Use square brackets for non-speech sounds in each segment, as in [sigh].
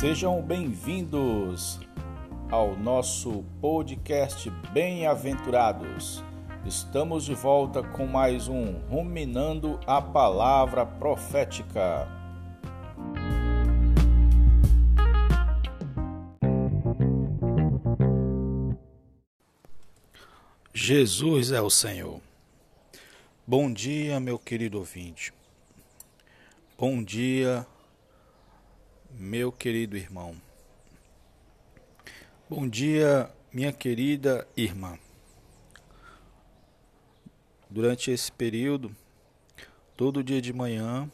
Sejam bem-vindos ao nosso podcast Bem-aventurados. Estamos de volta com mais um Ruminando a Palavra Profética. Jesus é o Senhor. Bom dia, meu querido ouvinte. Bom dia, meu querido irmão. Bom dia, minha querida irmã. Durante esse período, todo dia de manhã,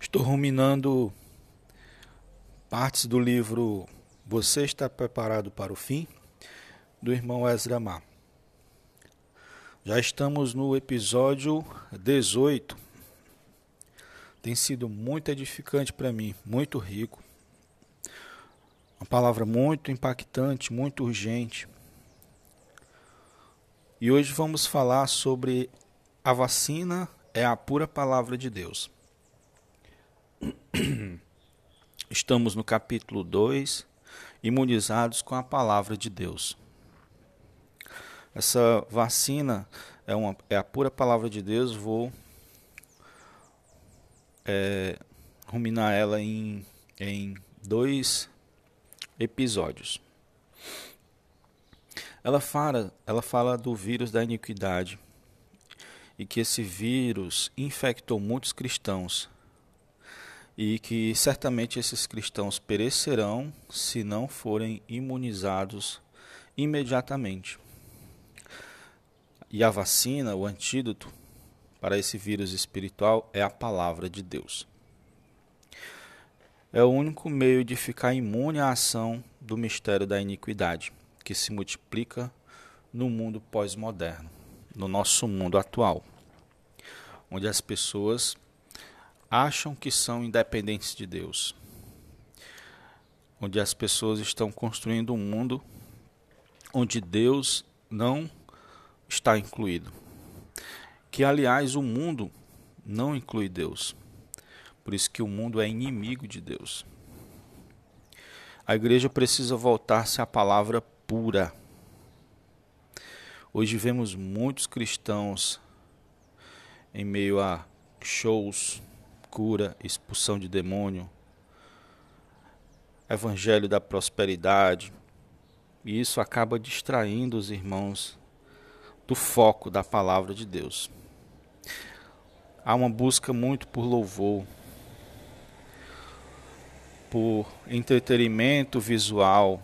estou ruminando partes do livro Você está preparado para o fim? do irmão Ezra Mar. Já estamos no episódio 18 tem sido muito edificante para mim, muito rico. Uma palavra muito impactante, muito urgente. E hoje vamos falar sobre a vacina é a pura palavra de Deus. [clears throat] Estamos no capítulo 2, imunizados com a palavra de Deus. Essa vacina é, uma, é a pura palavra de Deus. Vou é, ruminar ela em, em dois episódios. Ela fala, ela fala do vírus da iniquidade e que esse vírus infectou muitos cristãos e que certamente esses cristãos perecerão se não forem imunizados imediatamente. E a vacina, o antídoto, para esse vírus espiritual é a palavra de Deus. É o único meio de ficar imune à ação do mistério da iniquidade, que se multiplica no mundo pós-moderno, no nosso mundo atual, onde as pessoas acham que são independentes de Deus, onde as pessoas estão construindo um mundo onde Deus não está incluído que aliás o mundo não inclui Deus. Por isso que o mundo é inimigo de Deus. A igreja precisa voltar-se à palavra pura. Hoje vemos muitos cristãos em meio a shows, cura, expulsão de demônio, evangelho da prosperidade, e isso acaba distraindo os irmãos do foco da palavra de Deus. Há uma busca muito por louvor, por entretenimento visual.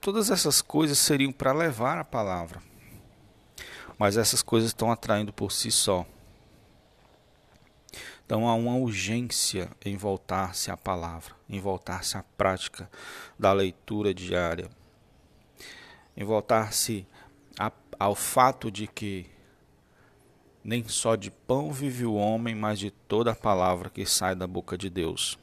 Todas essas coisas seriam para levar a palavra, mas essas coisas estão atraindo por si só. Então há uma urgência em voltar-se à palavra, em voltar-se à prática da leitura diária, em voltar-se ao fato de que nem só de pão vive o homem, mas de toda a palavra que sai da boca de Deus.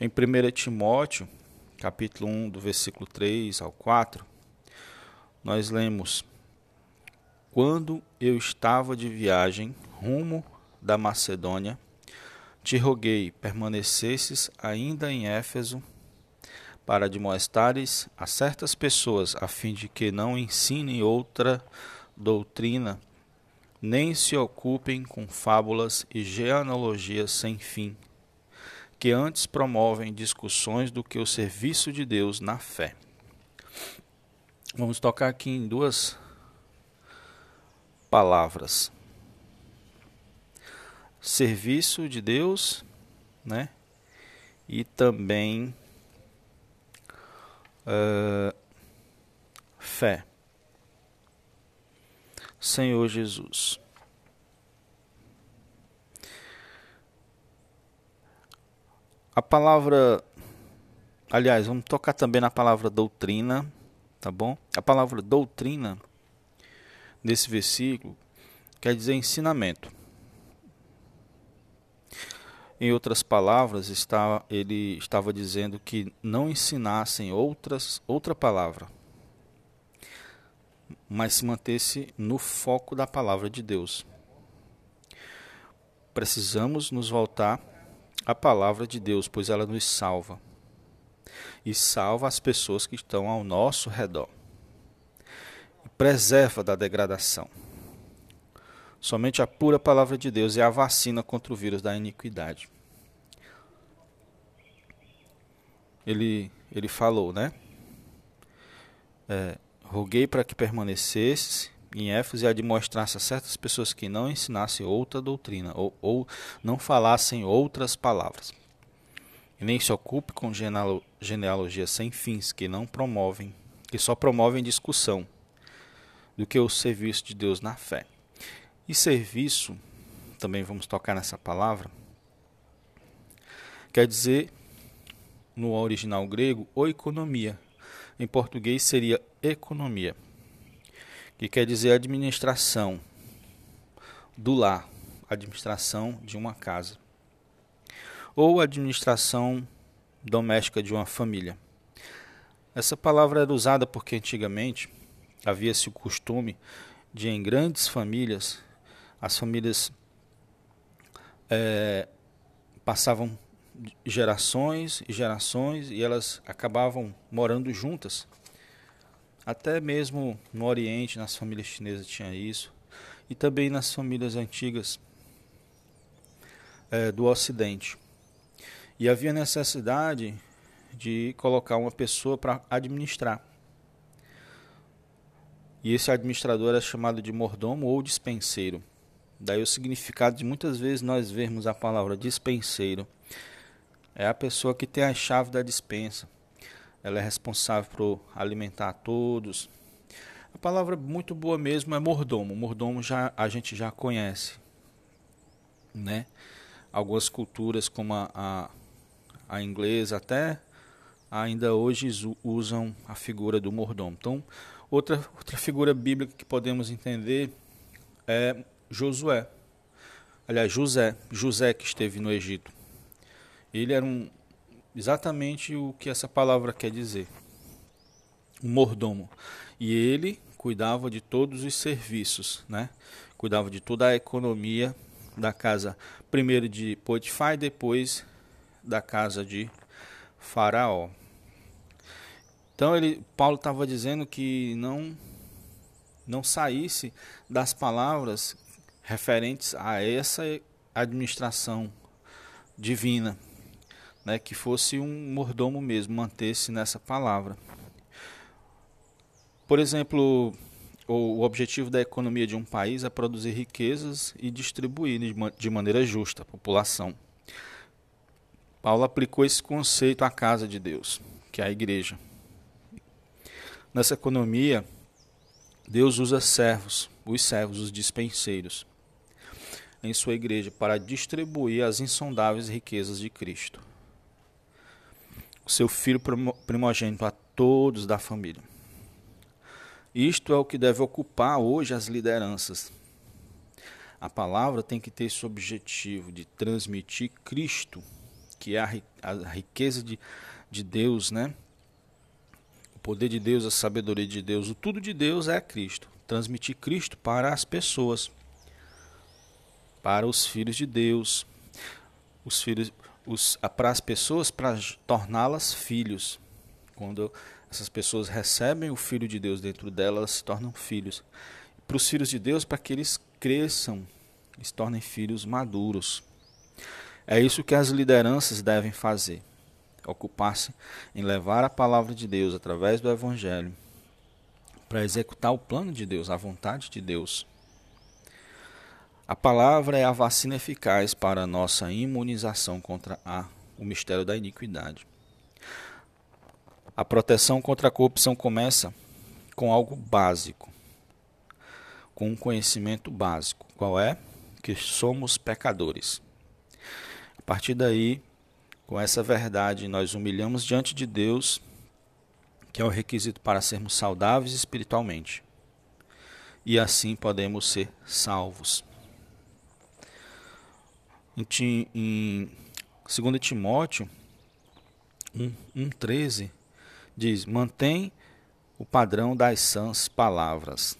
Em 1 Timóteo, capítulo 1, do versículo 3 ao 4, nós lemos: Quando eu estava de viagem rumo da Macedônia, te roguei permanecesses ainda em Éfeso para admoestares a certas pessoas, a fim de que não ensinem outra doutrina, nem se ocupem com fábulas e genealogias sem fim, que antes promovem discussões do que o serviço de Deus na fé. Vamos tocar aqui em duas palavras. Serviço de Deus, né? E também uh, fé. Senhor Jesus. A palavra, aliás, vamos tocar também na palavra doutrina, tá bom? A palavra doutrina nesse versículo quer dizer ensinamento. Em outras palavras, está, ele estava dizendo que não ensinassem outras, outra palavra mas se mantesse no foco da palavra de Deus. precisamos nos voltar à palavra de Deus, pois ela nos salva e salva as pessoas que estão ao nosso redor. Preserva da degradação. Somente a pura palavra de Deus é a vacina contra o vírus da iniquidade. Ele, ele falou, né? É, roguei para que permanecesse em Éfeso e admoestrasse a certas pessoas que não ensinassem outra doutrina ou, ou não falassem outras palavras. E nem se ocupe com genealogias sem fins que não promovem, que só promovem discussão, do que o serviço de Deus na fé. E serviço, também vamos tocar nessa palavra, quer dizer, no original grego, oikonomia. Em português seria economia que quer dizer administração do lar, administração de uma casa, ou administração doméstica de uma família. Essa palavra era usada porque antigamente havia-se o costume de, em grandes famílias, as famílias é, passavam gerações e gerações e elas acabavam morando juntas. Até mesmo no Oriente, nas famílias chinesas tinha isso. E também nas famílias antigas é, do Ocidente. E havia necessidade de colocar uma pessoa para administrar. E esse administrador era chamado de mordomo ou dispenseiro. Daí o significado de muitas vezes nós vermos a palavra dispenseiro. É a pessoa que tem a chave da dispensa ela é responsável por alimentar todos. A palavra muito boa mesmo é mordomo. Mordomo já a gente já conhece, né? Algumas culturas como a, a, a inglesa até ainda hoje usam a figura do mordomo. Então, outra outra figura bíblica que podemos entender é Josué. Aliás, José, José que esteve no Egito. Ele era um, exatamente o que essa palavra quer dizer. O mordomo. E ele cuidava de todos os serviços, né? Cuidava de toda a economia da casa, primeiro de Potifar e depois da casa de Faraó. Então ele, Paulo estava dizendo que não não saísse das palavras referentes a essa administração divina, né, que fosse um mordomo mesmo, mantesse nessa palavra. Por exemplo, o, objetivo da economia de um país é produzir riquezas e distribuir de maneira justa a população. Paulo aplicou esse conceito à casa de Deus, que é a igreja. Nessa economia, Deus usa servos, os servos, os dispenseiros, em sua igreja para distribuir as insondáveis riquezas de Cristo seu filho primogênito a todos da família. Isto é o que deve ocupar hoje as lideranças. A palavra tem que ter esse objetivo de transmitir Cristo, que é a riqueza de, de Deus, né? O poder de Deus, a sabedoria de Deus, o tudo de Deus é Cristo. Transmitir Cristo para as pessoas, para os filhos de Deus, os filhos, para as pessoas para torná-las filhos. Quando essas pessoas recebem o Filho de Deus dentro delas, elas se tornam filhos. Para os filhos de Deus, para que eles cresçam e se tornem filhos maduros. É isso que as lideranças devem fazer: ocupar-se em levar a palavra de Deus através do Evangelho para executar o plano de Deus, a vontade de Deus. A palavra é a vacina eficaz para a nossa imunização contra a, o mistério da iniquidade. A proteção contra a corrupção começa com algo básico, com um conhecimento básico. Qual é? Que somos pecadores. A partir daí, com essa verdade, nós humilhamos diante de Deus, que é o requisito para sermos saudáveis espiritualmente. E assim podemos ser salvos. Em, em 2 Timóteo 1,13 diz: Mantém o padrão das sãs palavras.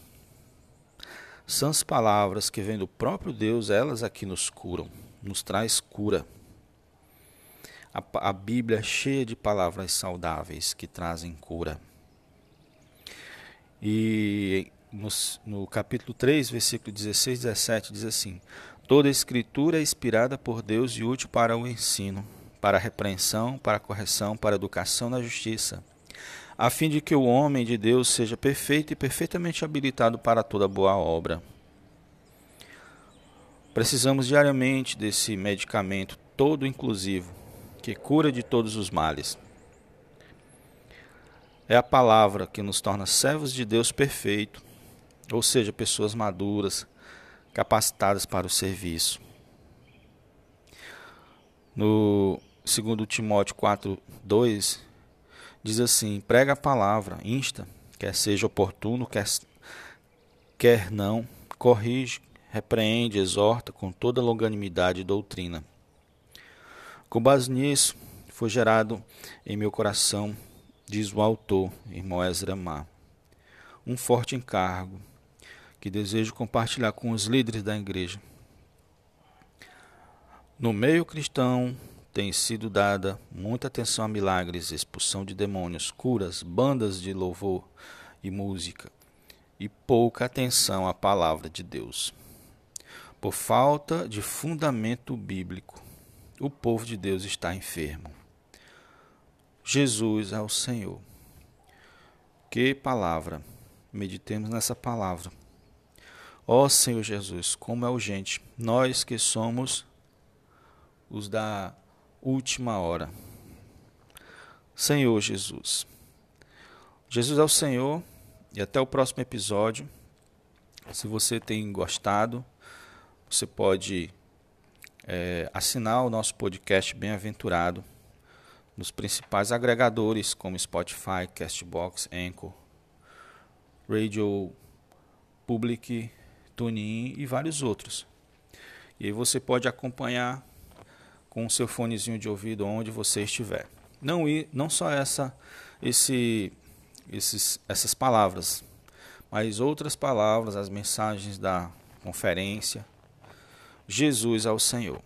Sãs palavras que vêm do próprio Deus, elas aqui nos curam, nos traz cura. A, a Bíblia é cheia de palavras saudáveis que trazem cura. E no, no capítulo 3, versículo 16 e 17, diz assim: Toda escritura é inspirada por Deus e útil para o ensino, para a repreensão, para a correção, para a educação na justiça, a fim de que o homem de Deus seja perfeito e perfeitamente habilitado para toda boa obra. Precisamos diariamente desse medicamento todo inclusivo, que cura de todos os males. É a palavra que nos torna servos de Deus perfeito, ou seja, pessoas maduras, capacitadas para o serviço. No 2 Timóteo 4, 2, diz assim: prega a palavra, insta, quer seja oportuno, quer, quer não, corrige, repreende, exorta com toda longanimidade e doutrina. Com base nisso, foi gerado em meu coração, diz o autor, irmão Ezra Mar, um forte encargo que desejo compartilhar com os líderes da igreja. No meio cristão, tem sido dada muita atenção a milagres, expulsão de demônios, curas, bandas de louvor e música, e pouca atenção à palavra de Deus. Por falta de fundamento bíblico, o povo de Deus está enfermo. Jesus é o Senhor. Que palavra! Meditemos nessa palavra. Ó Senhor Jesus, como é urgente, nós que somos os da última hora. Senhor Jesus. Jesus é o Senhor e até o próximo episódio. Se você tem gostado, você pode é, assinar o nosso podcast Bem-aventurado nos principais agregadores como Spotify, Castbox, Anchor, Radio Public, TuneIn e vários outros. E aí você pode acompanhar com o seu fonezinho de ouvido onde você estiver. Não ir, não só essa, esse, esses, essas palavras, mas outras palavras, as mensagens da conferência. Jesus ao Senhor.